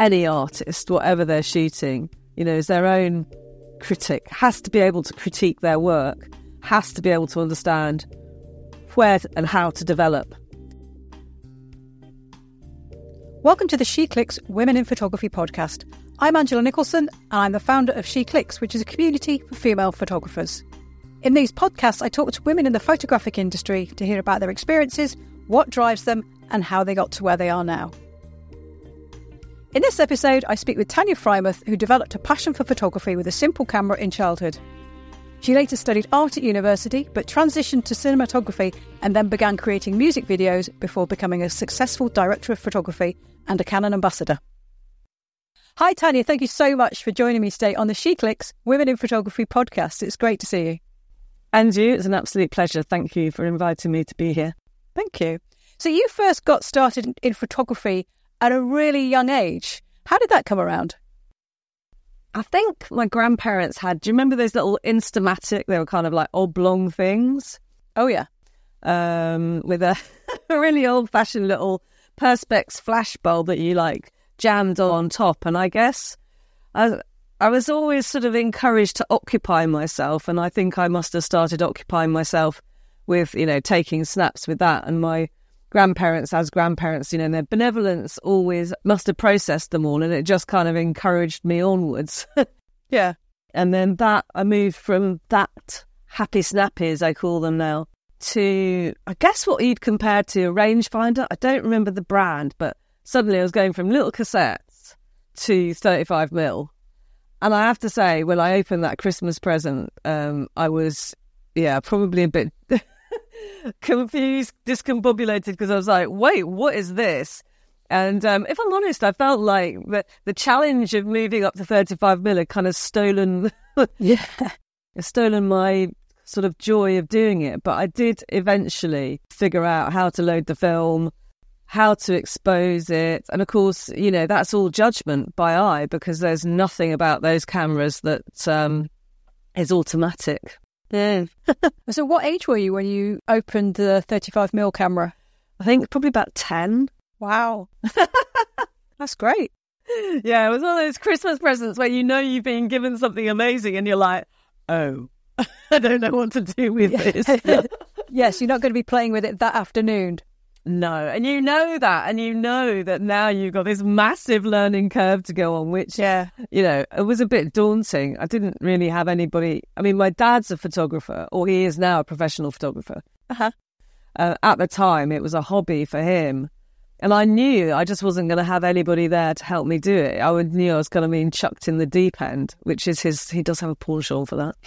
any artist, whatever they're shooting, you know, is their own critic, has to be able to critique their work, has to be able to understand where and how to develop. Welcome to the She Clicks Women in Photography podcast. I'm Angela Nicholson, and I'm the founder of She Clicks, which is a community for female photographers. In these podcasts, I talk to women in the photographic industry to hear about their experiences, what drives them, and how they got to where they are now. In this episode, I speak with Tania Freimuth, who developed a passion for photography with a simple camera in childhood. She later studied art at university, but transitioned to cinematography and then began creating music videos before becoming a successful director of photography and a Canon ambassador. Hi, Tania. Thank you so much for joining me today on the She Clicks Women in Photography podcast. It's great to see you. And you, it's an absolute pleasure. Thank you for inviting me to be here. Thank you. So, you first got started in photography at a really young age. How did that come around? I think my grandparents had. Do you remember those little Instamatic? They were kind of like oblong things. Oh yeah, um, with a, really old-fashioned little perspex flash bulb that you like jammed on top. And I guess I, I was always sort of encouraged to occupy myself, and I think I must have started occupying myself with you know taking snaps with that. And my grandparents as grandparents, you know, their benevolence always must have processed them all and it just kind of encouraged me onwards. yeah. And then that, I moved from that happy snappy, as I call them now, to, I guess what you'd compare to a rangefinder. I don't remember the brand, but suddenly I was going from little cassettes to 35 mil. And I have to say, when I opened that Christmas present, um, I was, yeah, probably a bit confused, discombobulated because I was like, wait, what is this? And um, if I'm honest, I felt like the, the challenge of moving up to 35 mil had kind of stolen, yeah, stolen my sort of joy of doing it. But I did eventually figure out how to load the film, how to expose it. And of course, you know, that's all judgment by eye because there's nothing about those cameras that um, is automatic. Yeah. so, what age were you when you opened the 35 mm camera? I think probably about 10. Wow. That's great. Yeah, it was one of those Christmas presents where you know you've been given something amazing and you're like, oh, I don't know what to do with this. yes, you're not going to be playing with it that afternoon. No, and you know that, and you know that now you've got this massive learning curve to go on, which, yeah, you know, it was a bit daunting. I didn't really have anybody. I mean, my dad's a photographer, or he is now a professional photographer. Uh-huh. Uh, at the time, it was a hobby for him. And I knew I just wasn't going to have anybody there to help me do it. I knew I was going to be chucked in the deep end, which is his, he does have a penchant for that.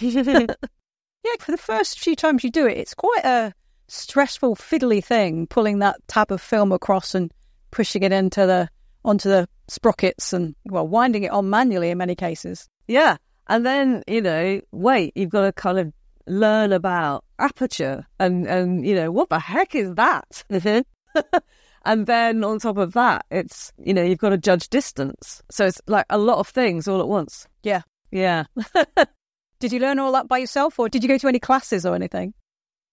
yeah, for the first few times you do it, it's quite a stressful, fiddly thing, pulling that tab of film across and pushing it into the onto the sprockets and well, winding it on manually in many cases. Yeah, and then you know, wait, you've got to kind of learn about aperture and and you know what the heck is that? Mm-hmm. and then on top of that, it's you know you've got to judge distance. So it's like a lot of things all at once. Yeah, yeah. did you learn all that by yourself, or did you go to any classes or anything?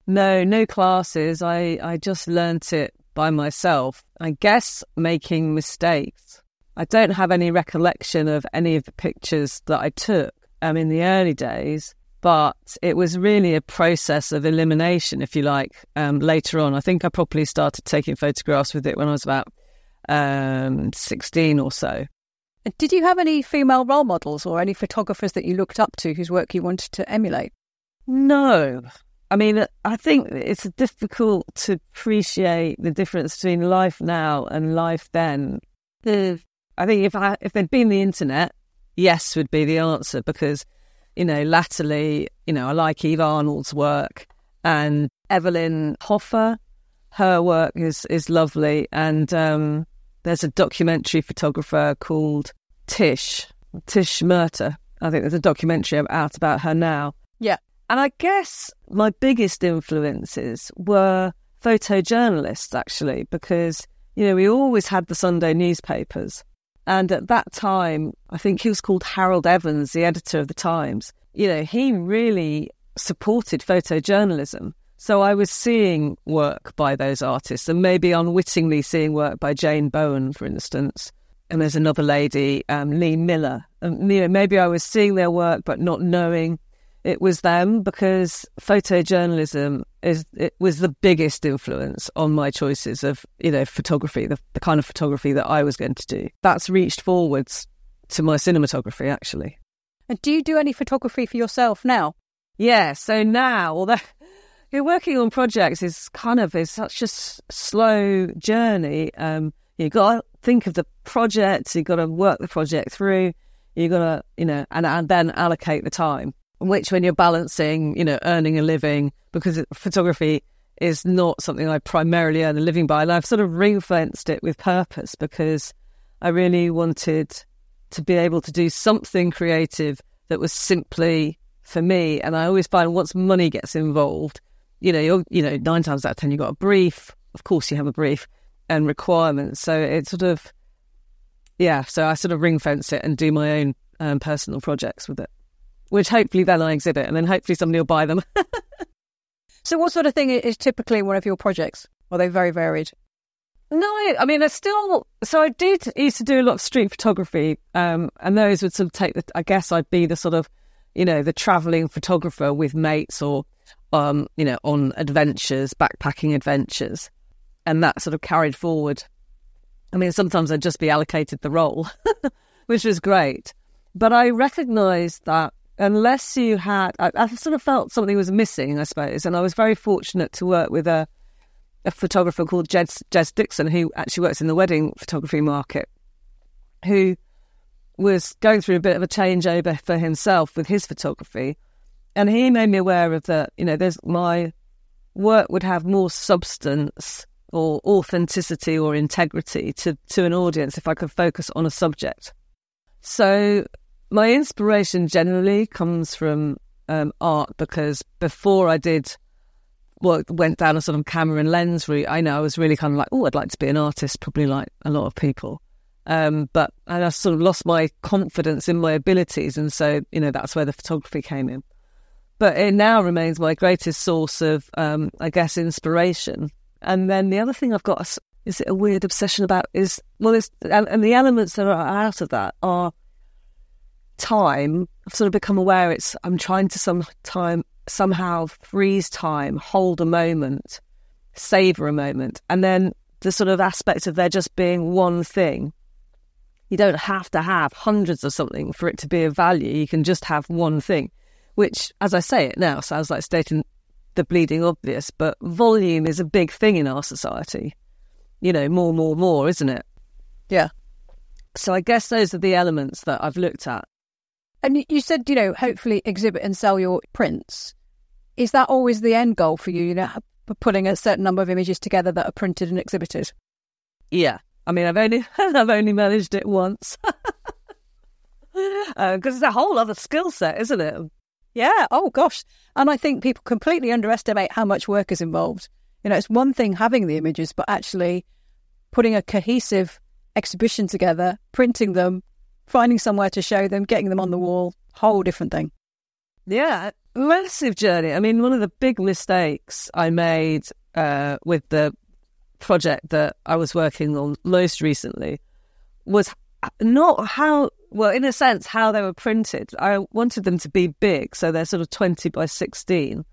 No, no classes. I, I just learnt it by myself. I guess making mistakes. I don't have any recollection of any of the pictures that I took um, in the early days, but it was really a process of elimination, if you like, um, later on. I think I probably started taking photographs with it when I was about um, 16 or so. Did you have any female role models or any photographers that you looked up to whose work you wanted to emulate? No, I mean, I think it's difficult to appreciate the difference between life now and life then. The, I think if I, if there'd been the internet, yes would be the answer because, you know, latterly, you know, I like Eve Arnold's work and Evelyn Hofer, her work is is lovely, and um, there's a documentary photographer called Tish Tish Murtha. I think there's a documentary out about her now. Yeah, and I guess my biggest influences were photojournalists, actually, because, you know, we always had the Sunday newspapers. And at that time, I think he was called Harold Evans, the editor of the Times. You know, he really supported photojournalism. So I was seeing work by those artists and maybe unwittingly seeing work by Jane Bown, for instance. and there's another lady, um, Lee Miller. Um, you know, maybe I was seeing their work but not knowing it was them because photojournalism is it was the biggest influence on my choices of you know photography, the, the kind of photography that I was going to do. That's reached forwards to my cinematography actually. And do you do any photography for yourself now? Yeah. So now, although you're working on projects is kind of is such a s- slow journey. Um, you got to think of the project. you've got to work the project through. you've got to you know and and then allocate the time which when you're balancing, you know, earning a living, because photography is not something I primarily earn a living by. And I've sort of ring fenced it with purpose because I really wanted to be able to do something creative that was simply for me. And I always find once money gets involved, you know, you're, you know, nine times out of 10, you've got a brief. Of course, you have a brief and requirements. So it's sort of, yeah, so I sort of ring fence it and do my own um, personal projects with it which hopefully then I exhibit, and then hopefully somebody will buy them. so, what sort of thing is typically one of your projects? Are they very varied? No, I mean, I still. So I did used to do a lot of street photography, um, and those would sort of take the. I guess I'd be the sort of, you know, the traveling photographer with mates or, um, you know, on adventures, backpacking adventures, and that sort of carried forward. I mean, sometimes I'd just be allocated the role, which was great, but I recognised that unless you had, I, I, sort of felt something was missing, I suppose. And I was very fortunate to work with a, a photographer called Jez, Jez Dixon, who actually works in the wedding photography market, who was going through a bit of a changeover for himself with his photography. And he made me aware of that, you know, there's my work would have more substance or authenticity or integrity to, to an audience if I could focus on a subject. So my inspiration generally comes from um, art because before I did well, went down a sort of camera and lens route, I know I was really kind of like, oh, I'd like to be an artist, probably like a lot of people. Um, but and I sort of lost my confidence in my abilities, and so you know that's where the photography came in. But it now remains my greatest source of, um, I guess, inspiration. And then the other thing I've got is, it a weird obsession about is well, and, and the elements that are out of that are time, I've sort of become aware it's I'm trying to some time somehow freeze time, hold a moment, savor a moment, and then the sort of aspect of there just being one thing. You don't have to have hundreds of something for it to be of value. You can just have one thing, which, as I say it now, sounds like stating the bleeding obvious, but volume is a big thing in our society. You know, more, more, more, isn't it? Yeah. So I guess those are the elements that I've looked at. And you said, you know, hopefully exhibit and sell your prints. Is that always the end goal for you? You know, putting a certain number of images together that are printed and exhibited. Yeah, I mean, I've only I've only managed it once because uh, it's a whole other skill set, isn't it? Yeah. Oh gosh. And I think people completely underestimate how much work is involved. You know, it's one thing having the images, but actually putting a cohesive exhibition together, printing them, finding somewhere to show them, getting them on the wall, whole different thing. Yeah, massive journey. I mean, one of the big mistakes I made uh, with the project that I was working on most recently was not how, well, in a sense, how they were printed. I wanted them to be big, so they're sort of 20 by 16.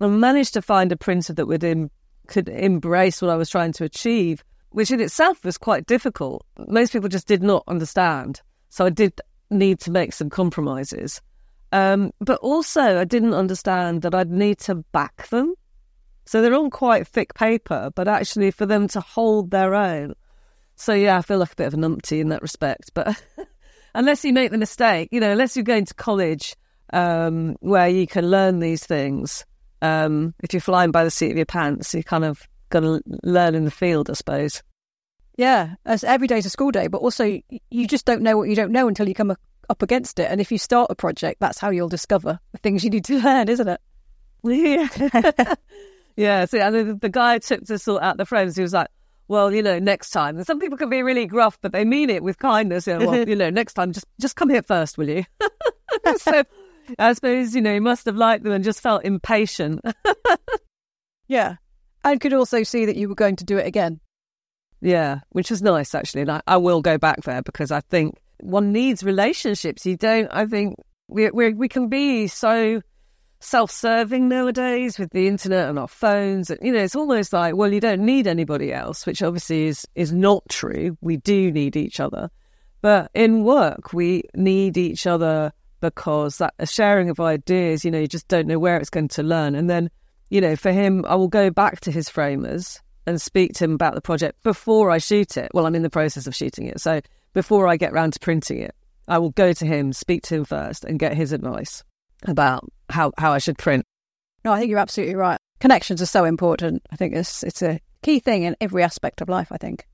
I managed to find a printer that would in, could embrace what I was trying to achieve, which in itself was quite difficult. Most people just did not understand. So I did need to make some compromises. Um, but also, I didn't understand that I'd need to back them. So they're on quite thick paper, but actually for them to hold their own. So yeah, I feel like a bit of a numpty in that respect. But unless you make the mistake, you know, unless you're going to college um, where you can learn these things, um, if you're flying by the seat of your pants, you kind of got to learn in the field, I suppose. Yeah, as every day's a school day, but also you mm. just don't know what you don't know until you come up against it. And if you start a project, that's how you'll discover the things you need to learn, isn't it? Yeah. yeah. See, I mean, the guy took to sort out the frames. He was like, well, you know, next time. And some people can be really gruff, but they mean it with kindness. You know, well, you know, next time, just just come here first, will you? so I suppose, you know, he must have liked them and just felt impatient. yeah. And could also see that you were going to do it again. Yeah, which was nice actually. And I, I will go back there because I think one needs relationships. You don't, I think we, we, we can be so self-serving nowadays with the internet and our phones. You know, it's almost like, well, you don't need anybody else, which obviously is is not true. We do need each other, but in work we need each other because that sharing of ideas. You know, you just don't know where it's going to learn, and then you know, for him, I will go back to his framers and speak to him about the project before I shoot it. Well, I'm in the process of shooting it, so before I get round to printing it, I will go to him, speak to him first, and get his advice about how, how I should print. No, I think you're absolutely right. Connections are so important. I think it's it's a key thing in every aspect of life. I think.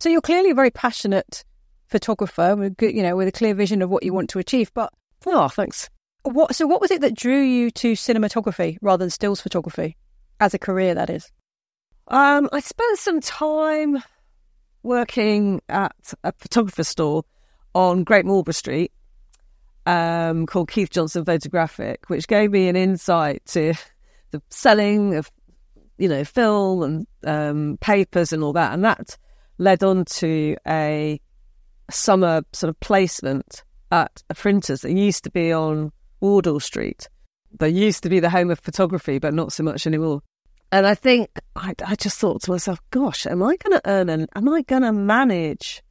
So you're clearly a very passionate photographer, with you know, with a clear vision of what you want to achieve. But oh, thanks. What? So what was it that drew you to cinematography rather than stills photography as a career? That is. Um, I spent some time working at a photography store on Great Marlborough Street um, called Keith Johnson Photographic, which gave me an insight to the selling of, you know, film and um, papers and all that. And that led on to a summer sort of placement at a printer's that used to be on Wardour Street. That used to be the home of photography, but not so much anymore. And I think I, I just thought to myself, gosh, am I going to earn an, am I going to manage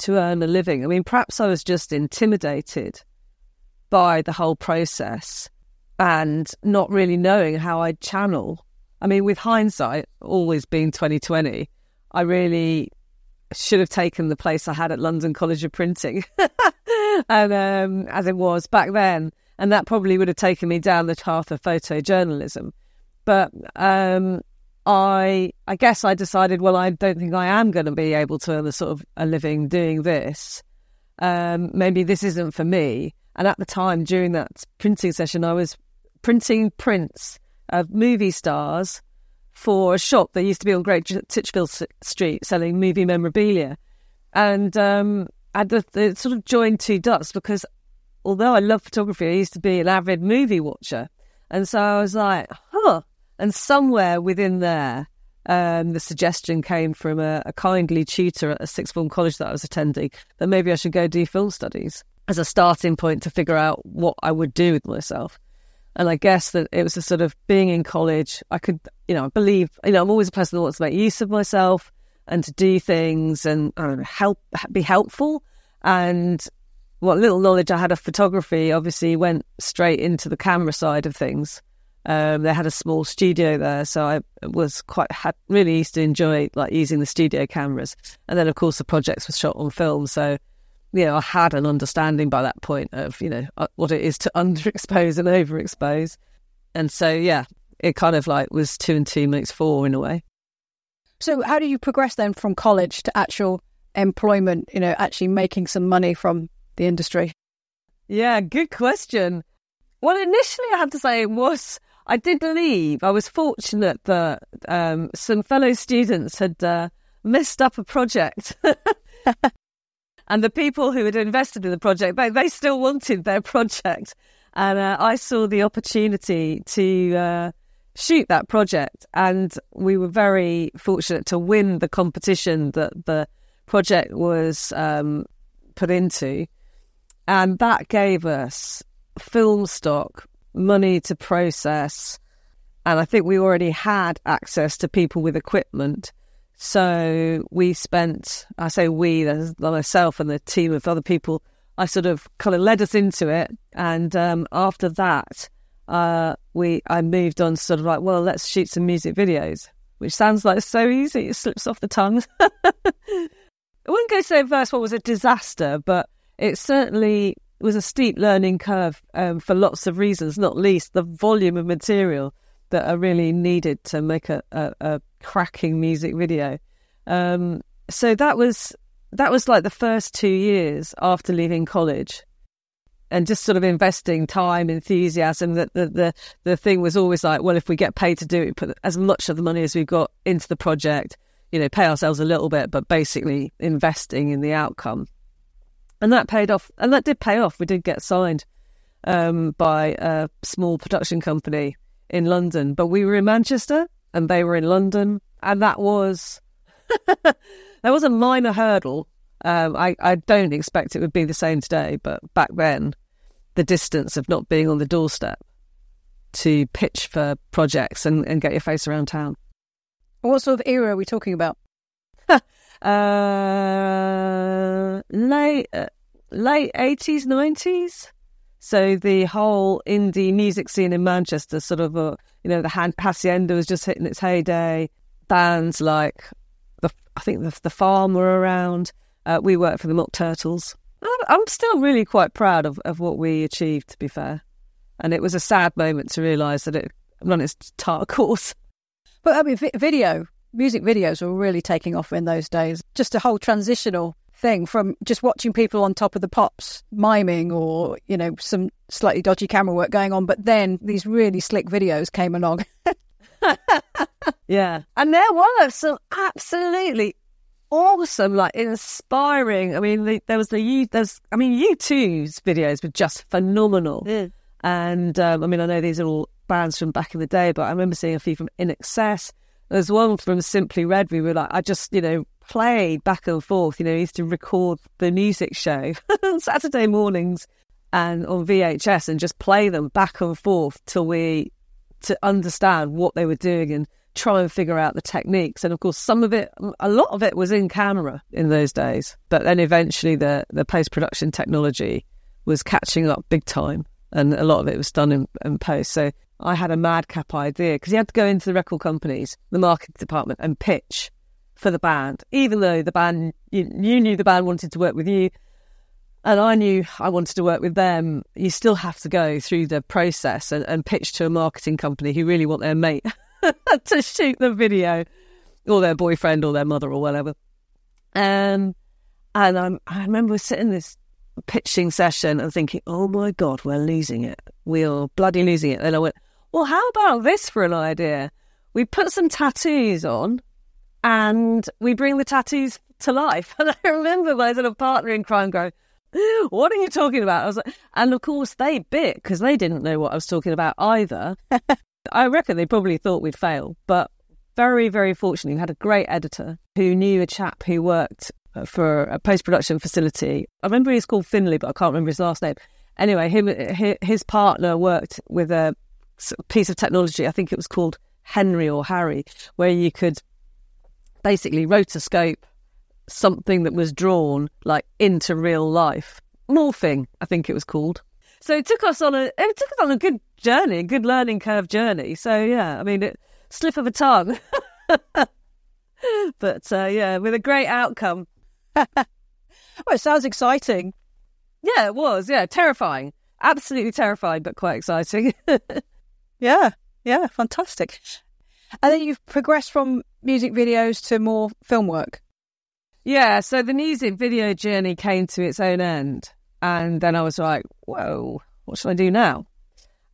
to earn a living? I mean, perhaps I was just intimidated by the whole process and not really knowing how I'd channel. I mean, with hindsight, always being 2020, I really should have taken the place I had at London College of Printing, and um, as it was back then, and that probably would have taken me down the path of photojournalism. But um, I, I guess I decided, well, I don't think I am going to be able to earn a sort of a living doing this. Um, maybe this isn't for me. And at the time, during that printing session, I was printing prints of movie stars for a shop that used to be on Great Titchfield Street selling movie memorabilia. And um, I had the, sort of joined two dots because although I love photography, I used to be an avid movie watcher. And so I was like, huh. And somewhere within there, um, the suggestion came from a, a kindly tutor at a sixth form college that I was attending that maybe I should go do film studies as a starting point to figure out what I would do with myself. And I guess that it was a sort of being in college. I could, you know, I believe, you know, I'm always a person that wants to make use of myself and to do things and know, help, be helpful. And what little knowledge I had of photography obviously went straight into the camera side of things. Um, they had a small studio there, so I was quite had, really used to enjoy like using the studio cameras. And then, of course, the projects were shot on film, so you know, I had an understanding by that point of, you know, uh, what it is to underexpose and overexpose. And so, yeah, it kind of like was two and two makes four in a way. So, how do you progress then from college to actual employment, you know, actually making some money from the industry? Yeah, good question. Well, initially, I have to say, it was I did leave. I was fortunate that um, some fellow students had uh, messed up a project. And the people who had invested in the project, they, they still wanted their project. And uh, I saw the opportunity to uh, shoot that project. And we were very fortunate to win the competition that the project was um, put into. And that gave us film stock, money to process. And I think we already had access to people with equipment so we spent, I say we, myself and the team of other people, I sort of kind of led us into it. And um, after that, uh, we I moved on sort of like, well, let's shoot some music videos, which sounds like so easy. It slips off the tongue. I wouldn't go so first what was a disaster, but it certainly was a steep learning curve um, for lots of reasons, not least the volume of material that are really needed to make a, a, a cracking music video. Um, so that was that was like the first two years after leaving college, and just sort of investing time, enthusiasm. That the, the the thing was always like, well, if we get paid to do it, put as much of the money as we've got into the project. You know, pay ourselves a little bit, but basically investing in the outcome, and that paid off. And that did pay off. We did get signed um, by a small production company in London, but we were in Manchester and they were in London, and that was that was a minor hurdle. Um, I, I don't expect it would be the same today, but back then, the distance of not being on the doorstep to pitch for projects and, and get your face around town. What sort of era are we talking about? uh, late uh, late eighties, nineties. So the whole indie music scene in Manchester, sort of, a, you know, the hand, hacienda was just hitting its heyday. Bands like the, I think the, the Farm were around. Uh, we worked for the Mock Turtles. I'm still really quite proud of, of what we achieved. To be fair, and it was a sad moment to realise that it run its tart course. But I mean, video, music videos were really taking off in those days. Just a whole transitional thing from just watching people on top of the pops miming or, you know, some slightly dodgy camera work going on. But then these really slick videos came along. yeah. And there were some absolutely awesome, like inspiring. I mean, the, there was the you. There's, I mean, U2's videos were just phenomenal. Yeah. And um, I mean, I know these are all bands from back in the day, but I remember seeing a few from INXS. There's one from Simply Red. We were like, I just, you know, played back and forth. You know, used to record the music show on Saturday mornings and on VHS and just play them back and forth till we to understand what they were doing and try and figure out the techniques. And of course, some of it, a lot of it was in camera in those days. But then eventually, the the post production technology was catching up big time, and a lot of it was done in, in post. So I had a madcap idea because you had to go into the record companies, the marketing department, and pitch for the band, even though the band you, you knew the band wanted to work with you, and I knew I wanted to work with them. You still have to go through the process and, and pitch to a marketing company who really want their mate to shoot the video, or their boyfriend, or their mother, or whatever. Um, and I'm, I remember sitting this pitching session and thinking, "Oh my god, we're losing it. We are bloody losing it." And I went, "Well, how about this for an idea? We put some tattoos on." and we bring the tattoos to life. And I remember my of partner in crime going, what are you talking about? I was like, and of course they bit because they didn't know what I was talking about either. I reckon they probably thought we'd fail, but very, very fortunately, we had a great editor who knew a chap who worked for a post production facility. I remember he's called Finley, but I can't remember his last name. Anyway, him, his partner worked with a piece of technology. I think it was called Henry or Harry, where you could basically rotoscope something that was drawn like into real life. Morphing, I think it was called. So it took us on a it took us on a good journey, a good learning curve journey. So yeah, I mean, it, slip of a tongue, but uh, yeah, with a great outcome. well, it sounds exciting. Yeah, it was. Yeah, terrifying, absolutely terrifying, but quite exciting. yeah, yeah, fantastic. And then you've progressed from music videos to more film work. Yeah, so the music video journey came to its own end. And then I was like, whoa, what should I do now?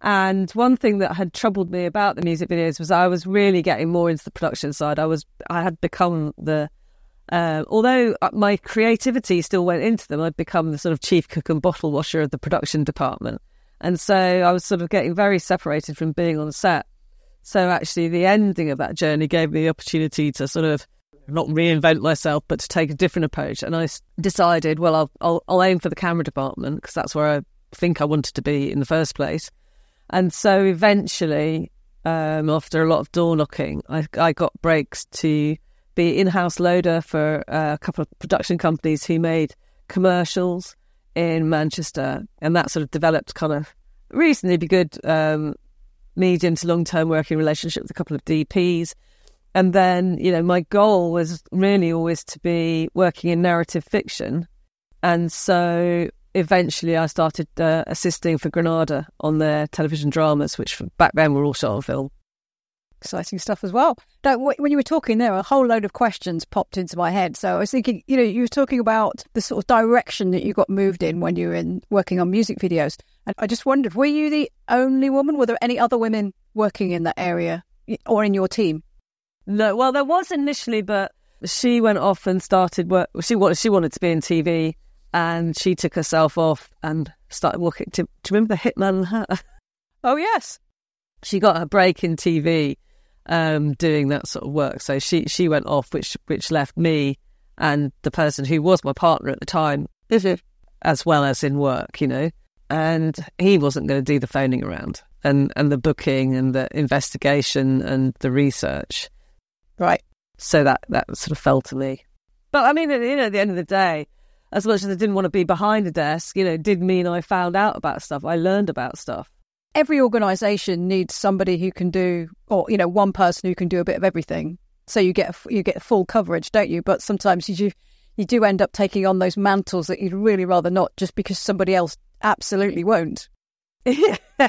And one thing that had troubled me about the music videos was I was really getting more into the production side. I was, I had become the, uh, although my creativity still went into them, I'd become the sort of chief cook and bottle washer of the production department. And so I was sort of getting very separated from being on set. So actually, the ending of that journey gave me the opportunity to sort of not reinvent myself, but to take a different approach. And I decided, well, I'll, I'll, I'll aim for the camera department because that's where I think I wanted to be in the first place. And so eventually, um, after a lot of door knocking, I, I got breaks to be in-house loader for a couple of production companies who made commercials in Manchester, and that sort of developed kind of reasonably good um, medium to long term working relationship with a couple of DPs. And then, you know, my goal was really always to be working in narrative fiction. And so eventually I started uh, assisting for Granada on their television dramas, which back then were all shot on film. Exciting stuff as well. Now, when you were talking there, a whole load of questions popped into my head. So I was thinking, you know, you were talking about the sort of direction that you got moved in when you were in working on music videos. And I just wondered, were you the only woman? Were there any other women working in that area or in your team? No, well, there was initially, but she went off and started work. She wanted, she wanted to be in TV, and she took herself off and started working. To, do you remember the Hitman and her? Oh yes, she got her break in TV, um, doing that sort of work. So she she went off, which which left me and the person who was my partner at the time, as well as in work, you know. And he wasn't going to do the phoning around and, and the booking and the investigation and the research. Right. So that, that sort of fell to me. But I mean, you know, at the end of the day, as much as I didn't want to be behind a desk, you know, it did mean I found out about stuff. I learned about stuff. Every organisation needs somebody who can do, or you know, one person who can do a bit of everything. So you get you get full coverage, don't you? But sometimes you do, you do end up taking on those mantles that you'd really rather not, just because somebody else absolutely won't. Yeah.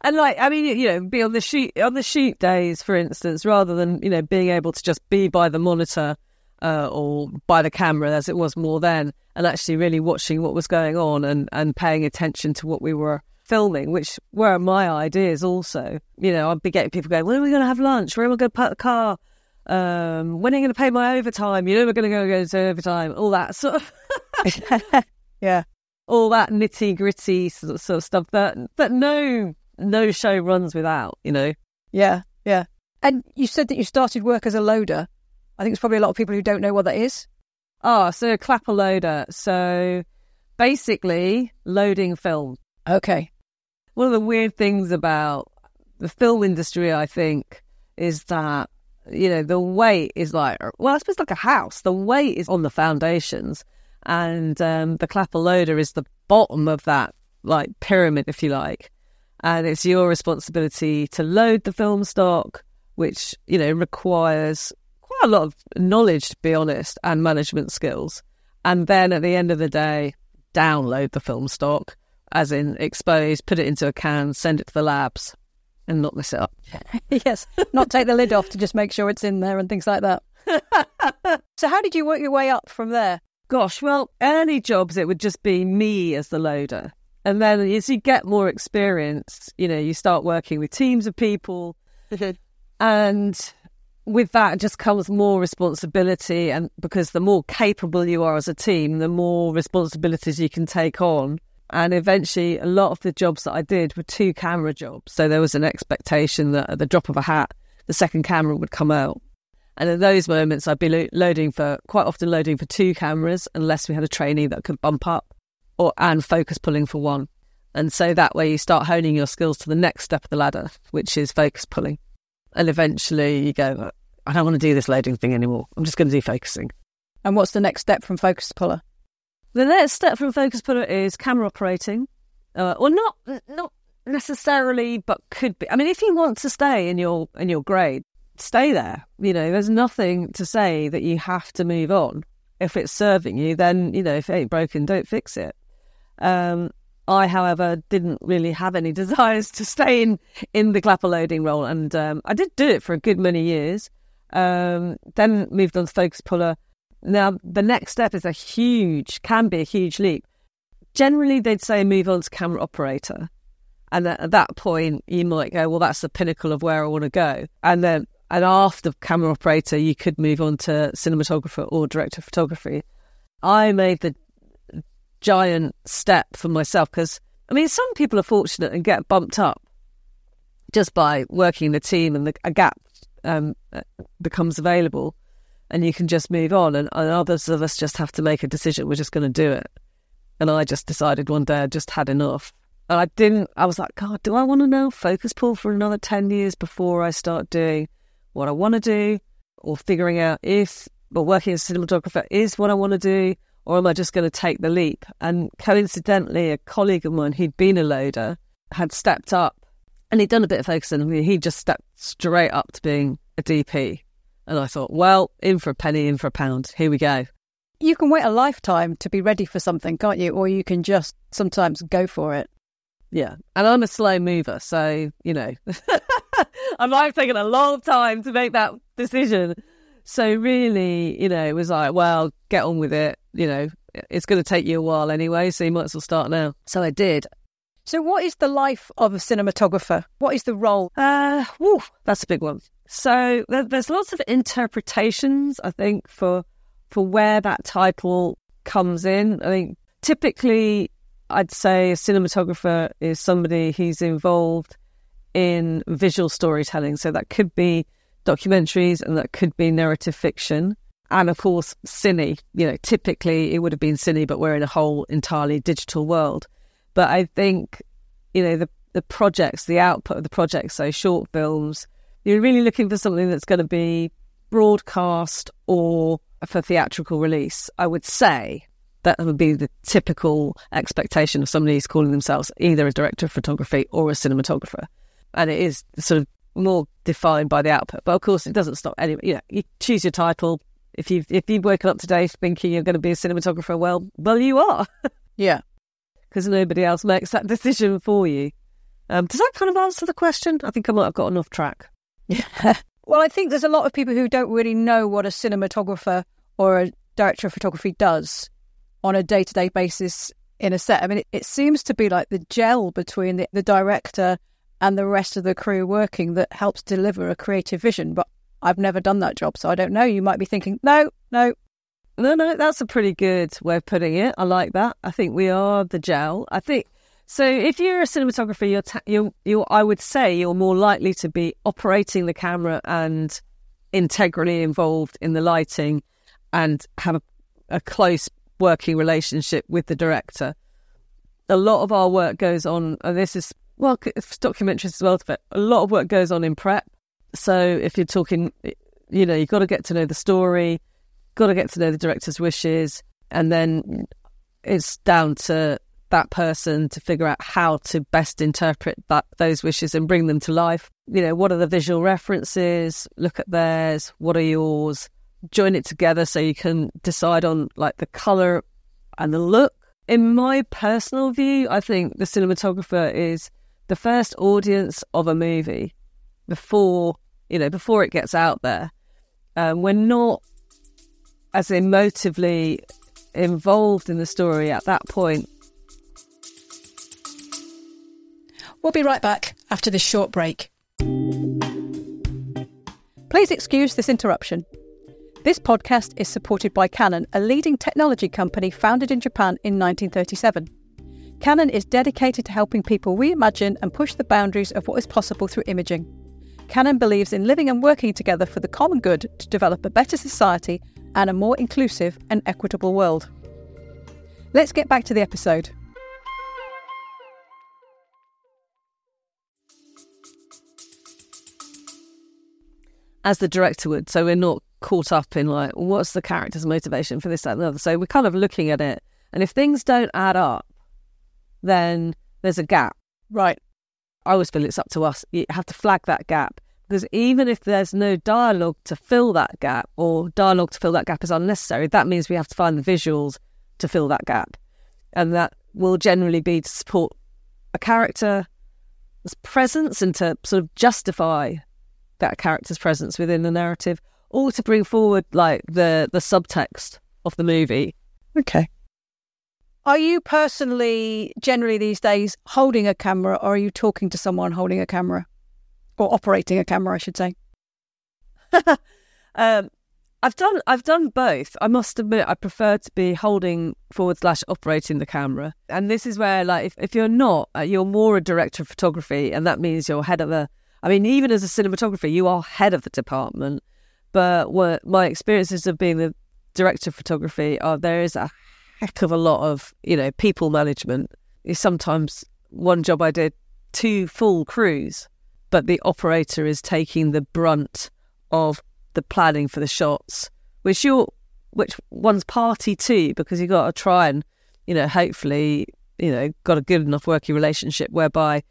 And like, I mean, you know, be on the sheet on the shoot days, for instance, rather than you know being able to just be by the monitor uh, or by the camera as it was more then, and actually really watching what was going on and and paying attention to what we were filming, which were my ideas also. You know, I'd be getting people going, when are we going to have lunch? Where am I going to park the car? Um, when are you going to pay my overtime? You know, we're going to go go to overtime. All that sort of, yeah, all that nitty gritty sort of, sort of stuff that that no no show runs without. You know. Yeah, yeah. And you said that you started work as a loader. I think there's probably a lot of people who don't know what that is. Ah, so a clapper loader. So basically, loading film. Okay. One of the weird things about the film industry, I think, is that you know the weight is like well, I suppose like a house. The weight is on the foundations, and um, the clapper loader is the bottom of that like pyramid, if you like. And it's your responsibility to load the film stock, which you know requires quite a lot of knowledge, to be honest, and management skills. And then at the end of the day, download the film stock, as in expose, put it into a can, send it to the labs, and not mess it up. yes, not take the lid off to just make sure it's in there and things like that. so, how did you work your way up from there? Gosh, well, early jobs, it would just be me as the loader. And then as you get more experience, you know, you start working with teams of people. Mm-hmm. and with that just comes more responsibility. And because the more capable you are as a team, the more responsibilities you can take on. And eventually, a lot of the jobs that I did were two camera jobs. So there was an expectation that at the drop of a hat, the second camera would come out. And in those moments, I'd be lo- loading for quite often loading for two cameras, unless we had a trainee that could bump up, or and focus pulling for one. And so that way, you start honing your skills to the next step of the ladder, which is focus pulling. And eventually, you go, I don't want to do this loading thing anymore. I'm just going to do focusing. And what's the next step from focus puller? The next step from focus puller is camera operating, uh, or not not necessarily, but could be. I mean, if you want to stay in your in your grade, stay there. You know, there's nothing to say that you have to move on. If it's serving you, then you know, if it ain't broken, don't fix it. Um, I, however, didn't really have any desires to stay in in the clapper loading role, and um, I did do it for a good many years. Um, then moved on to focus puller. Now, the next step is a huge, can be a huge leap. Generally, they'd say move on to camera operator. And at that point, you might go, well, that's the pinnacle of where I want to go. And then, and after camera operator, you could move on to cinematographer or director of photography. I made the giant step for myself because, I mean, some people are fortunate and get bumped up just by working in the team and the, a gap um, becomes available and you can just move on. And, and, others of us just have to make a decision. We're just going to do it. And I just decided one day I just had enough. And I didn't, I was like, God, do I want to know focus pull for another 10 years before I start doing what I want to do or figuring out if, but working as a cinematographer is what I want to do or am I just going to take the leap? And coincidentally, a colleague of mine who'd been a loader had stepped up and he'd done a bit of focusing. He just stepped straight up to being a DP. And I thought, well, in for a penny, in for a pound. Here we go. You can wait a lifetime to be ready for something, can't you? Or you can just sometimes go for it. Yeah. And I'm a slow mover. So, you know, I might have taken a long time to make that decision. So, really, you know, it was like, well, get on with it. You know, it's going to take you a while anyway. So, you might as well start now. So, I did. So, what is the life of a cinematographer? What is the role? Uh, that's a big one. So, there, there's lots of interpretations, I think, for for where that title comes in. I think typically, I'd say a cinematographer is somebody who's involved in visual storytelling. So that could be documentaries and that could be narrative fiction. and of course, cine. You know, typically it would have been cine, but we're in a whole entirely digital world. But I think, you know, the the projects, the output of the projects, so short films, you're really looking for something that's going to be broadcast or for theatrical release. I would say that would be the typical expectation of somebody who's calling themselves either a director of photography or a cinematographer. And it is sort of more defined by the output. But of course, it doesn't stop anyway. You know, you choose your title. If you've if you've woken up today thinking you're going to be a cinematographer, well, well, you are. yeah, because nobody else makes that decision for you. Um, does that kind of answer the question? I think I might have gotten off track. Yeah. well, I think there's a lot of people who don't really know what a cinematographer or a director of photography does on a day to day basis in a set. I mean, it, it, seems to be like the gel between the, the director and the rest of the crew working that helps deliver a creative vision. But I've never done that job, so I don't know. You might be thinking, no, no. No, no, that's a pretty good way of putting it. I like that. I think we are the gel. I think so. If you're a cinematographer, you're, ta- you're, you're, I would say you're more likely to be operating the camera and integrally involved in the lighting and have a, a close working relationship with the director. A lot of our work goes on, and this is well, it's documentaries as well, but a lot of work goes on in prep. So if you're talking, you know, you've got to get to know the story, got to get to know the director's wishes, and then it's down to that person to figure out how to best interpret that those wishes and bring them to life. You know, what are the visual references? Look at theirs. What are yours? Join it together so you can decide on like the color and the look. In my personal view, I think the cinematographer is the first audience of a movie before you know before it gets out there. Um, we're not as emotively involved in the story at that point. We'll be right back after this short break. Please excuse this interruption. This podcast is supported by Canon, a leading technology company founded in Japan in 1937. Canon is dedicated to helping people reimagine and push the boundaries of what is possible through imaging. Canon believes in living and working together for the common good to develop a better society and a more inclusive and equitable world. Let's get back to the episode. As the director would, so we're not caught up in like, what's the character's motivation for this, that, and the other. So we're kind of looking at it. And if things don't add up, then there's a gap. Right. I always feel it's up to us. You have to flag that gap because even if there's no dialogue to fill that gap or dialogue to fill that gap is unnecessary, that means we have to find the visuals to fill that gap. And that will generally be to support a character's presence and to sort of justify that character's presence within the narrative or to bring forward like the the subtext of the movie. Okay. Are you personally, generally these days, holding a camera or are you talking to someone holding a camera? Or operating a camera, I should say? um, I've done I've done both. I must admit I prefer to be holding forward slash operating the camera. And this is where like if, if you're not, uh, you're more a director of photography and that means you're head of the. I mean, even as a cinematographer, you are head of the department. But what my experiences of being the director of photography are there is a heck of a lot of, you know, people management. Sometimes one job I did, two full crews, but the operator is taking the brunt of the planning for the shots, which you're, which one's party to because you've got to try and, you know, hopefully, you know, got a good enough working relationship whereby,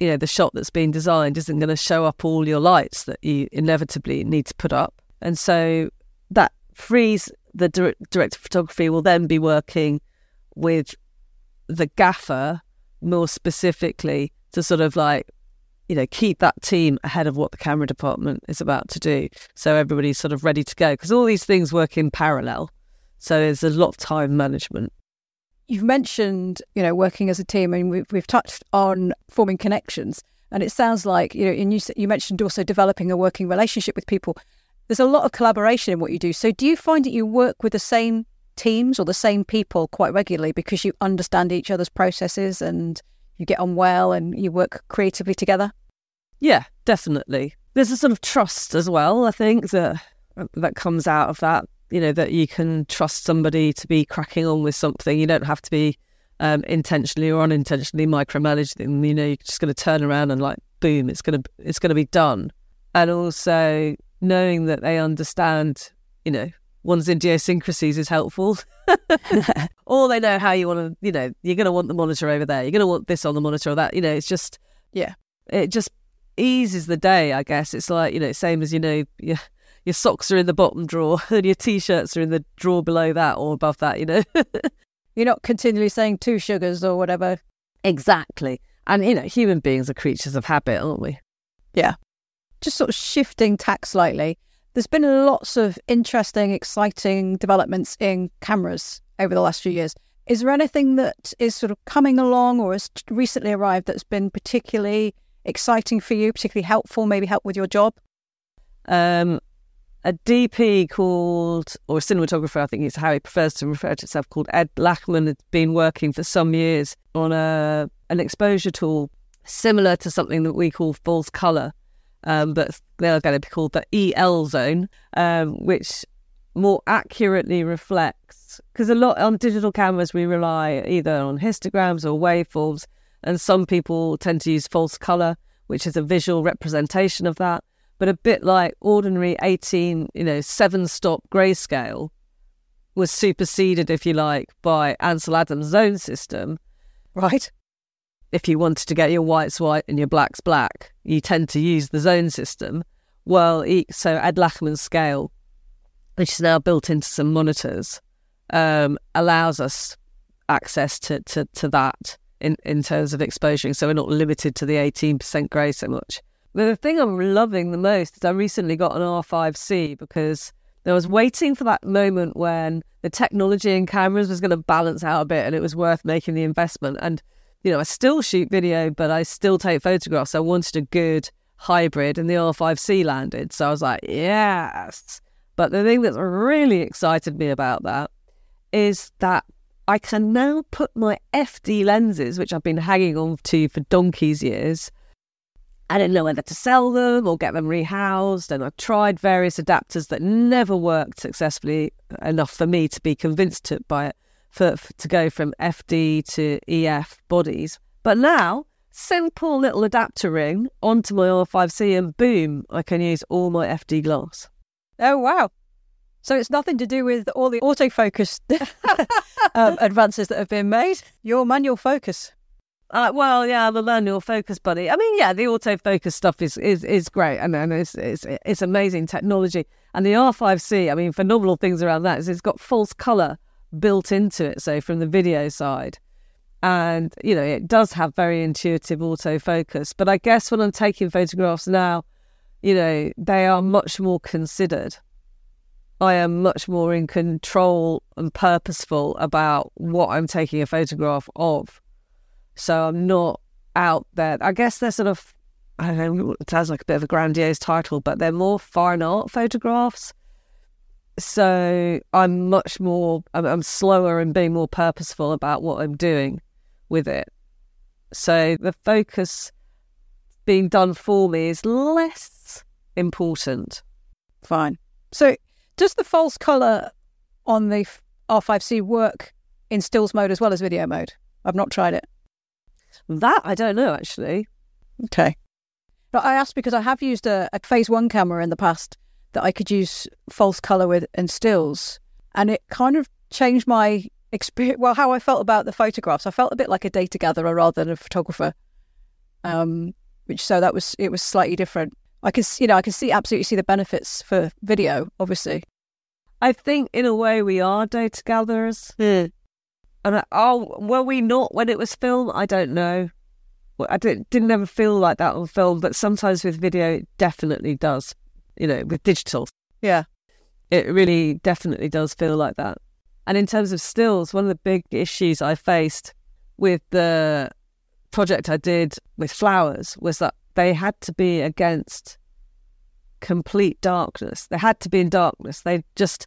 you know, the shot that's being designed isn't going to show up all your lights that you inevitably need to put up. And so that frees the director of photography will then be working with the gaffer more specifically to sort of like you know keep that team ahead of what the camera department is about to do so everybody's sort of ready to go because all these things work in parallel so there's a lot of time management you've mentioned you know working as a team and we've, we've touched on forming connections and it sounds like you know and you, you mentioned also developing a working relationship with people there's a lot of collaboration in what you do. So do you find that you work with the same teams or the same people quite regularly because you understand each other's processes and you get on well and you work creatively together? Yeah, definitely. There's a sort of trust as well, I think, that that comes out of that. you know, that you can trust somebody to be cracking on with something. You don't have to be um, intentionally or unintentionally micromanage them. You know, you're just going to turn around and like, boom, it's going to it's going to be done. And also knowing that they understand, you know, one's idiosyncrasies is helpful. or they know how you want to, you know, you're going to want the monitor over there. You're going to want this on the monitor or that. You know, it's just, yeah, it just eases the day. I guess it's like you know, same as you know, your your socks are in the bottom drawer and your t-shirts are in the drawer below that or above that. You know, you're not continually saying two sugars or whatever. Exactly, and you know, human beings are creatures of habit, aren't we? Yeah. Just sort of shifting tack slightly. There's been lots of interesting, exciting developments in cameras over the last few years. Is there anything that is sort of coming along or has recently arrived that's been particularly exciting for you, particularly helpful, maybe help with your job? Um, a DP called, or a cinematographer, I think is how he prefers to refer to himself, called Ed Lachman, has been working for some years on a an exposure tool similar to something that we call false color, um, but they're going to be called the EL zone, um, which more accurately reflects because a lot on digital cameras we rely either on histograms or waveforms, and some people tend to use false color, which is a visual representation of that. But a bit like ordinary 18, you know, seven stop grayscale was superseded, if you like, by Ansel Adams' zone system. Right if you wanted to get your whites white and your blacks black, you tend to use the zone system. Well, so Ed Lachman's scale, which is now built into some monitors, um, allows us access to, to, to that in, in terms of exposure. So we're not limited to the 18% grey so much. But the thing I'm loving the most is I recently got an R5C because I was waiting for that moment when the technology in cameras was going to balance out a bit and it was worth making the investment. And you know, I still shoot video, but I still take photographs. I wanted a good hybrid, and the R5C landed. So I was like, yes. But the thing that's really excited me about that is that I can now put my FD lenses, which I've been hanging on to for donkey's years. I didn't know whether to sell them or get them rehoused, and I've tried various adapters that never worked successfully enough for me to be convinced to, by it for, for to go from FD to EF bodies. But now, simple little adapter ring onto my R5C, and boom, I can use all my FD glass. Oh wow! So it's nothing to do with all the autofocus um, advances that have been made. Your manual focus. Uh, well, yeah, the manual focus buddy. I mean, yeah, the autofocus stuff is is, is great, and, and it's, it's it's amazing technology. And the R5C, I mean, phenomenal things around that is it's got false color built into it, so from the video side. And, you know, it does have very intuitive autofocus. But I guess when I'm taking photographs now, you know, they are much more considered. I am much more in control and purposeful about what I'm taking a photograph of. So I'm not out there. I guess they're sort of, I don't know, it sounds like a bit of a grandiose title, but they're more fine art photographs so I'm much more, I'm, I'm slower and being more purposeful about what I'm doing with it. So the focus being done for me is less important. Fine. So does the false color on the R5C work in stills mode as well as video mode? I've not tried it. That I don't know actually. Okay. But I asked because I have used a, a phase one camera in the past that I could use false color with and stills. And it kind of changed my experience, well, how I felt about the photographs. I felt a bit like a data gatherer rather than a photographer. Um, which so that was, it was slightly different. I can, you know, I can see absolutely see the benefits for video, obviously. I think in a way we are data gatherers. Mm. And I, oh, were we not when it was film? I don't know. I didn't, didn't ever feel like that on film, but sometimes with video, it definitely does you know, with digital. Yeah. It really definitely does feel like that. And in terms of stills, one of the big issues I faced with the project I did with flowers was that they had to be against complete darkness. They had to be in darkness. They just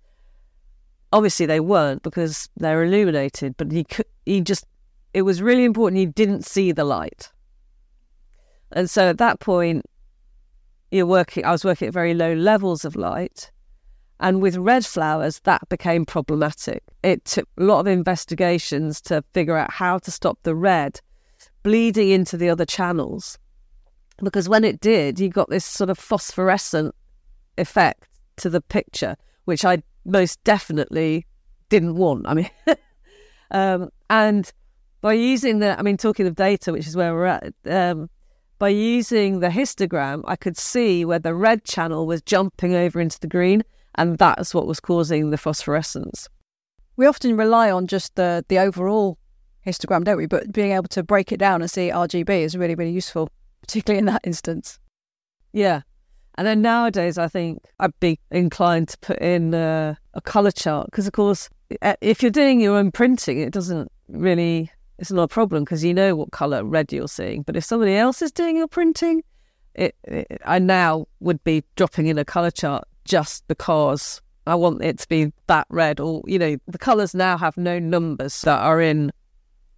obviously they weren't because they're illuminated, but he could you just it was really important he didn't see the light. And so at that point you're working, I was working at very low levels of light. And with red flowers, that became problematic. It took a lot of investigations to figure out how to stop the red bleeding into the other channels. Because when it did, you got this sort of phosphorescent effect to the picture, which I most definitely didn't want. I mean, um, and by using the, I mean, talking of data, which is where we're at, um, by using the histogram, I could see where the red channel was jumping over into the green and that's what was causing the phosphorescence. We often rely on just the the overall histogram, don't we? But being able to break it down and see RGB is really really useful, particularly in that instance. Yeah, and then nowadays, I think I'd be inclined to put in uh, a color chart because, of course, if you're doing your own printing, it doesn't really it's not a problem because you know what color red you're seeing. But if somebody else is doing your printing, it, it, I now would be dropping in a color chart just because I want it to be that red. Or, you know, the colours now have no numbers that are in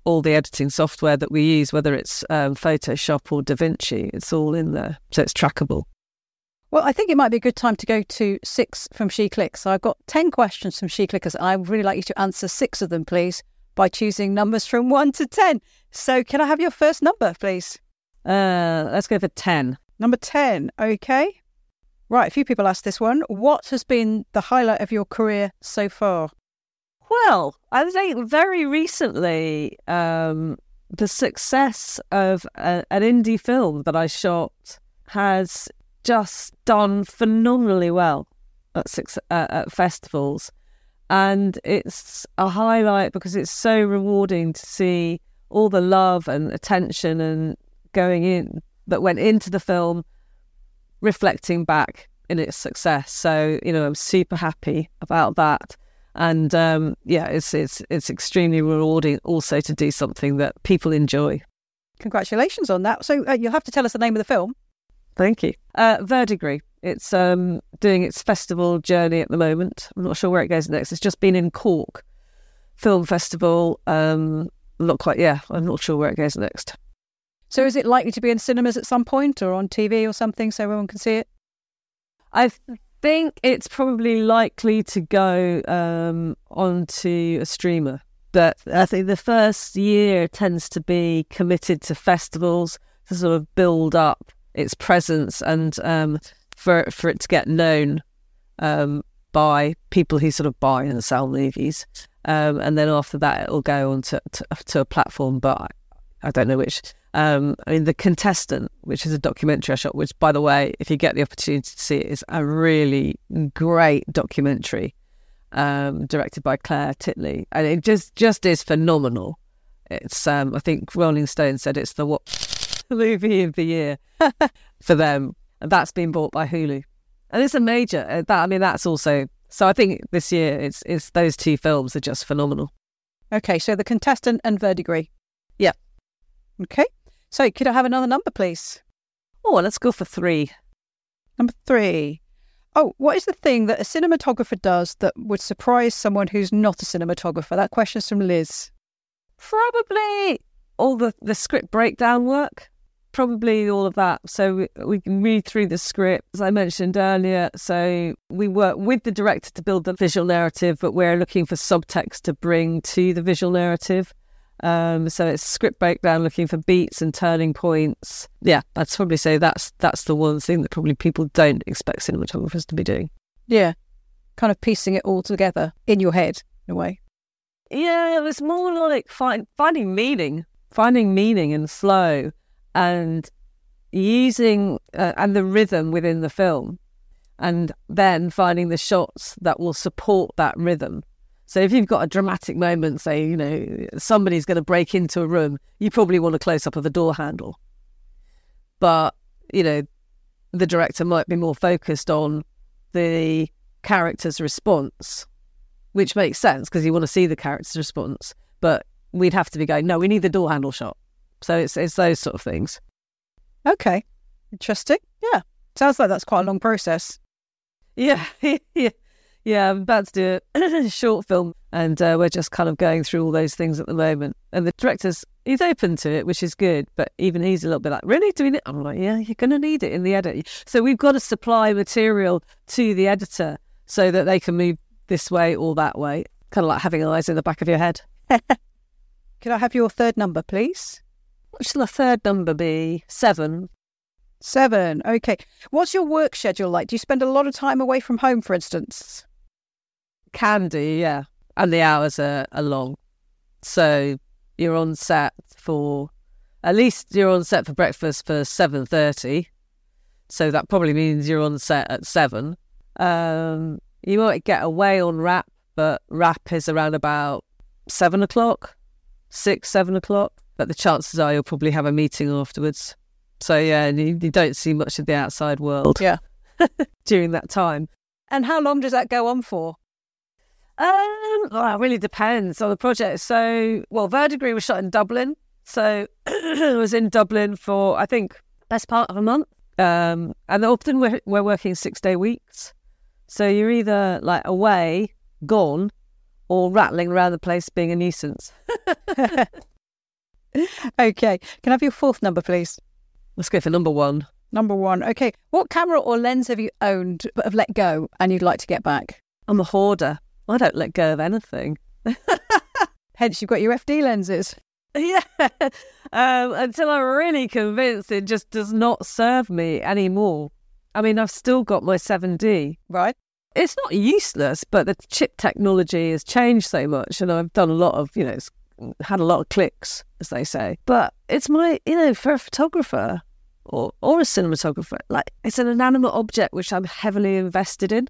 all the editing software that we use, whether it's um, Photoshop or DaVinci. It's all in there. So it's trackable. Well, I think it might be a good time to go to six from SheClicks. So I've got 10 questions from SheClickers. I would really like you to answer six of them, please, by choosing numbers from one to 10. So can I have your first number, please? Uh, let's go for 10. Number 10. Okay. Right, a few people asked this one. What has been the highlight of your career so far? Well, I think very recently, um, the success of a, an indie film that I shot has just done phenomenally well at, six, uh, at festivals. And it's a highlight because it's so rewarding to see all the love and attention and going in that went into the film reflecting back in its success. So you know, I'm super happy about that. And um, yeah, it's it's it's extremely rewarding also to do something that people enjoy. Congratulations on that. So uh, you'll have to tell us the name of the film. Thank you. Uh, Verdigris. It's um, doing its festival journey at the moment. I'm not sure where it goes next. It's just been in Cork Film Festival. Um, not quite. Yeah, I'm not sure where it goes next. So is it likely to be in cinemas at some point or on TV or something so everyone can see it? I think it's probably likely to go um, onto a streamer. But I think the first year tends to be committed to festivals to sort of build up its presence and um, for for it to get known um, by people who sort of buy and sell movies. Um, and then after that, it'll go on to, to, to a platform, but I, I don't know which. Um, I mean, The Contestant, which is a documentary I shot, which, by the way, if you get the opportunity to see it, is a really great documentary um, directed by Clair Titley. And it just, just is phenomenal. It's, um, I think Rolling Stone said it's the what movie of the year for them. And that's been bought by Hulu. And it's a major, uh, that, I mean, that's also, so I think this year it's, it's those two films are just phenomenal. Okay, so The Contestant and Verdigris. Yeah. Okay. So, could I have another number, please? Oh, let's go for three. Number three. Oh, what is the thing that a cinematographer does that would surprise someone who's not a cinematographer? That question's from Liz. Probably all the, the script breakdown work. Probably all of that. So we, we can read through the script, as I mentioned earlier. So we work with the director to build the visual narrative, but we're looking for subtext to bring to the visual narrative. Um, so it's script breakdown, looking for beats and turning points. Yeah, I'd probably say that's that's the one thing that probably people don't expect cinematographers to be doing. Yeah, kind of piecing it all together in your head in a way. Yeah, it was more like find, finding meaning, finding meaning and flow, and using uh, and the rhythm within the film, and then finding the shots that will support that rhythm. So if you've got a dramatic moment, say, you know, somebody's going to break into a room, you probably want a close up of the door handle. But, you know, the director might be more focused on the character's response, which makes sense because you want to see the character's response. But we'd have to be going, no, we need the door handle shot. So it's it's those sort of things. Okay. Interesting. Yeah. Sounds like that's quite a long process. Yeah. yeah. Yeah, I'm about to do a short film, and uh, we're just kind of going through all those things at the moment. And the director's he's open to it, which is good, but even he's a little bit like, "Really doing it?" I'm like, "Yeah, you're going to need it in the edit." So we've got to supply material to the editor so that they can move this way or that way. Kind of like having eyes in the back of your head. Could I have your third number, please? What shall the third number be? Seven. Seven. Okay. What's your work schedule like? Do you spend a lot of time away from home, for instance? Can do, yeah. And the hours are, are long. So you're on set for at least you're on set for breakfast for seven thirty. So that probably means you're on set at seven. Um, you might get away on wrap, but wrap is around about seven o'clock, six, seven o'clock. But the chances are you'll probably have a meeting afterwards. So yeah, you, you don't see much of the outside world. Yeah. during that time. And how long does that go on for? Um, well, it really depends on the project. So, well, Verdigris was shot in Dublin. So I was in Dublin for, I think, best part of a month. Um, and often we're, we're working six day weeks. So you're either like away, gone, or rattling around the place being a nuisance. okay. Can I have your fourth number, please? Let's go for number one. Number one. Okay. What camera or lens have you owned but have let go and you'd like to get back? I'm a hoarder. I don't let go of anything. Hence, you've got your FD lenses. Yeah. Um, until I'm really convinced it just does not serve me anymore. I mean, I've still got my 7D. Right. It's not useless, but the chip technology has changed so much, and I've done a lot of, you know, it's had a lot of clicks, as they say. But it's my, you know, for a photographer or, or a cinematographer, like it's an inanimate object which I'm heavily invested in.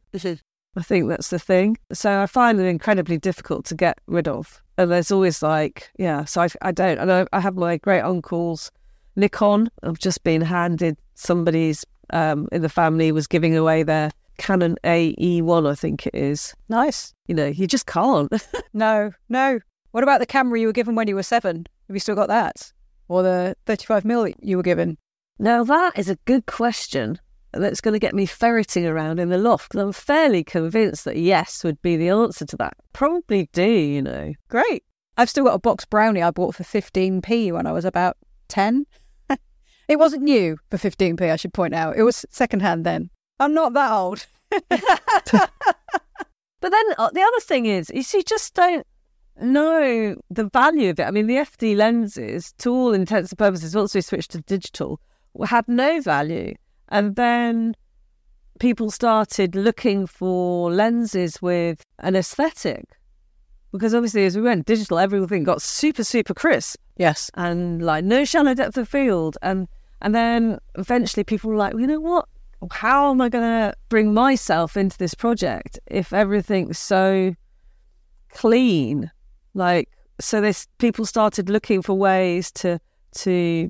I think that's the thing. So I find it incredibly difficult to get rid of. And there's always like, yeah, so I, I don't. And I, I have my great uncle's Nikon. I've just been handed somebody's um, in the family was giving away their Canon AE1, I think it is. Nice. You know, you just can't. no, no. What about the camera you were given when you were seven? Have you still got that? Or the 35mm you were given? Now, that is a good question that's going to get me ferreting around in the loft because I'm fairly convinced that yes would be the answer to that. Probably do, you know. Great. I've still got a box brownie I bought for 15p when I was about 10. it wasn't new for 15p, I should point out. It was secondhand then. I'm not that old. but then uh, the other thing is, is you just don't know the value of it. I mean, the FD lenses, to all intents and purposes, once we switched to digital, had no value. And then people started looking for lenses with an aesthetic. Because obviously, as we went digital, everything got super, super crisp. Yes. And like no shallow depth of field. And and then eventually people were like, well, you know what? How am I going to bring myself into this project if everything's so clean? Like, so this people started looking for ways to to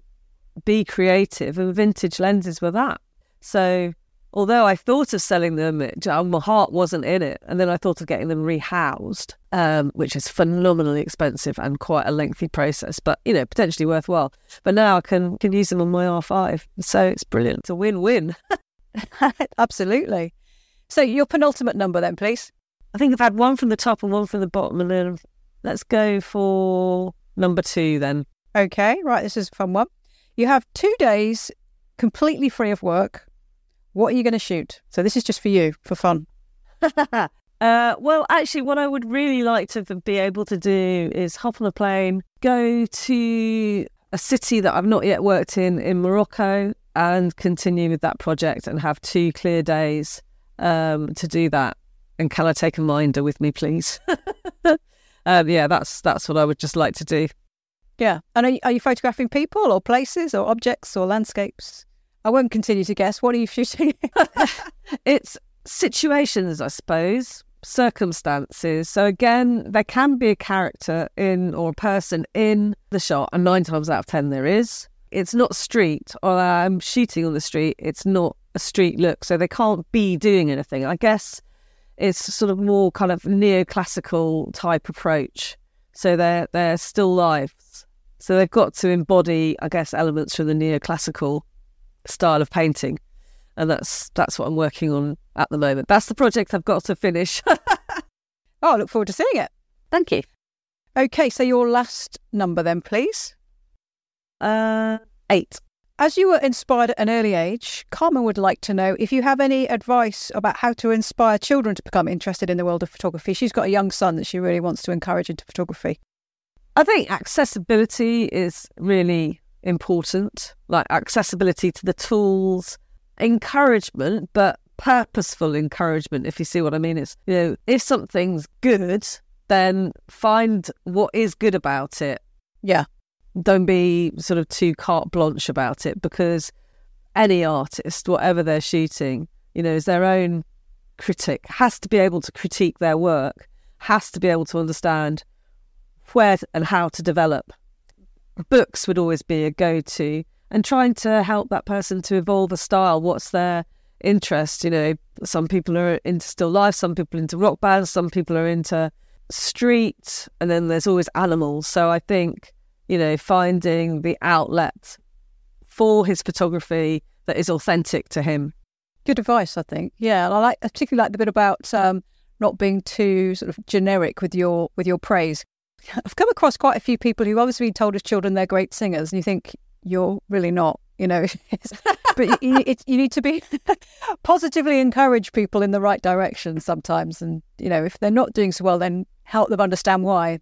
be creative, and vintage lenses were that. So, although I thought of selling them, it, my heart wasn't in it. And then I thought of getting them rehoused, um, which is phenomenally expensive and quite a lengthy process, but you know potentially worthwhile. But now I can can use them on my R5, so it's brilliant. It's a win win. Absolutely. So your penultimate number then, please. I think I've had one from the top and one from the bottom, and then let's go for number two then. Okay, right. This is a fun one. You have two days completely free of work. What are you going to shoot? So this is just for you, for fun. uh, well, actually, what I would really like to be able to do is hop on a plane, go to a city that I've not yet worked in in Morocco, and continue with that project and have two clear days um, to do that. And can I take a minder with me, please? um, yeah, that's that's what I would just like to do. Yeah, and are you, are you photographing people or places or objects or landscapes? I won't continue to guess. What are you shooting? it's situations, I suppose, circumstances. So again, there can be a character in or a person in the shot, and nine times out of ten there is. It's not street, or I'm shooting on the street. It's not a street look, so they can't be doing anything. I guess it's sort of more kind of neoclassical type approach. So they're they're still lives. So they've got to embody, I guess, elements from the neoclassical style of painting. And that's that's what I'm working on at the moment. That's the project I've got to finish. oh, I look forward to seeing it. Thank you. Okay, so your last number then, please. Uh, eight. As you were inspired at an early age, Carmen would like to know if you have any advice about how to inspire children to become interested in the world of photography. She's got a young son that she really wants to encourage into photography. I think accessibility is really important, like accessibility to the tools, encouragement, but purposeful encouragement, if you see what I mean. It's, you know, if something's good, then find what is good about it. Yeah. Don't be sort of too carte blanche about it because any artist, whatever they're shooting, you know, is their own critic, has to be able to critique their work, has to be able to understand where and how to develop. Books would always be a go to, and trying to help that person to evolve a style. What's their interest? You know, some people are into still life, some people into rock bands, some people are into street, and then there's always animals. So I think, you know, finding the outlet for his photography that is authentic to him. Good advice, I think. Yeah, I like I particularly like the bit about um, not being too sort of generic with your with your praise. I've come across quite a few people who obviously told as children they're great singers, and you think you're really not, you know. but you, it, you need to be positively encourage people in the right direction sometimes, and you know if they're not doing so well, then help them understand why.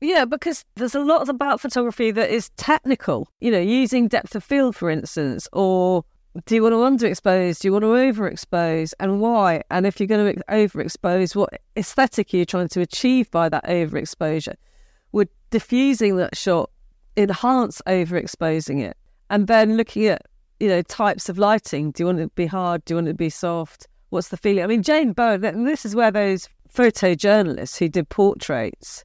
Yeah, because there's a lot about photography that is technical. You know, using depth of field, for instance, or do you want to underexpose? Do you want to overexpose? And why? And if you're going to overexpose, what aesthetic are you trying to achieve by that overexposure? Would diffusing that shot enhance overexposing it? And then looking at, you know, types of lighting. Do you want it to be hard? Do you want it to be soft? What's the feeling? I mean, Jane Bown, this is where those photojournalists who did portraits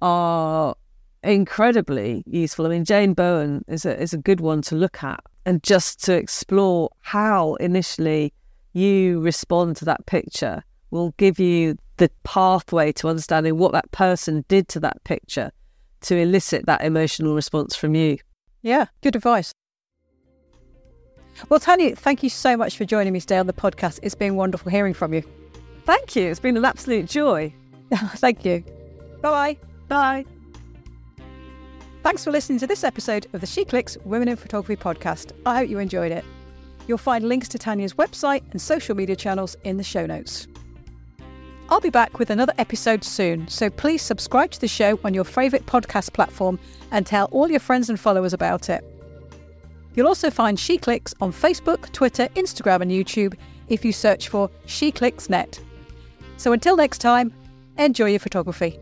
are incredibly useful. I mean, Jane Bown is a, is a good one to look at and just to explore how initially you respond to that picture will give you the pathway to understanding what that person did to that picture to elicit that emotional response from you. Yeah, good advice. Well, Tania, thank you so much for joining me today on the podcast. It's been wonderful hearing from you. Thank you. It's been an absolute joy. thank you. Bye bye. Bye. Thanks for listening to this episode of the SheClicks Women in Photography podcast. I hope you enjoyed it. You'll find links to Tania's website and social media channels in the show notes. I'll be back with another episode soon, so please subscribe to the show on your favourite podcast platform and tell all your friends and followers about it. You'll also find SheClicks on Facebook, Twitter, Instagram, and YouTube if you search for SheClicks Net. So until next time, enjoy your photography.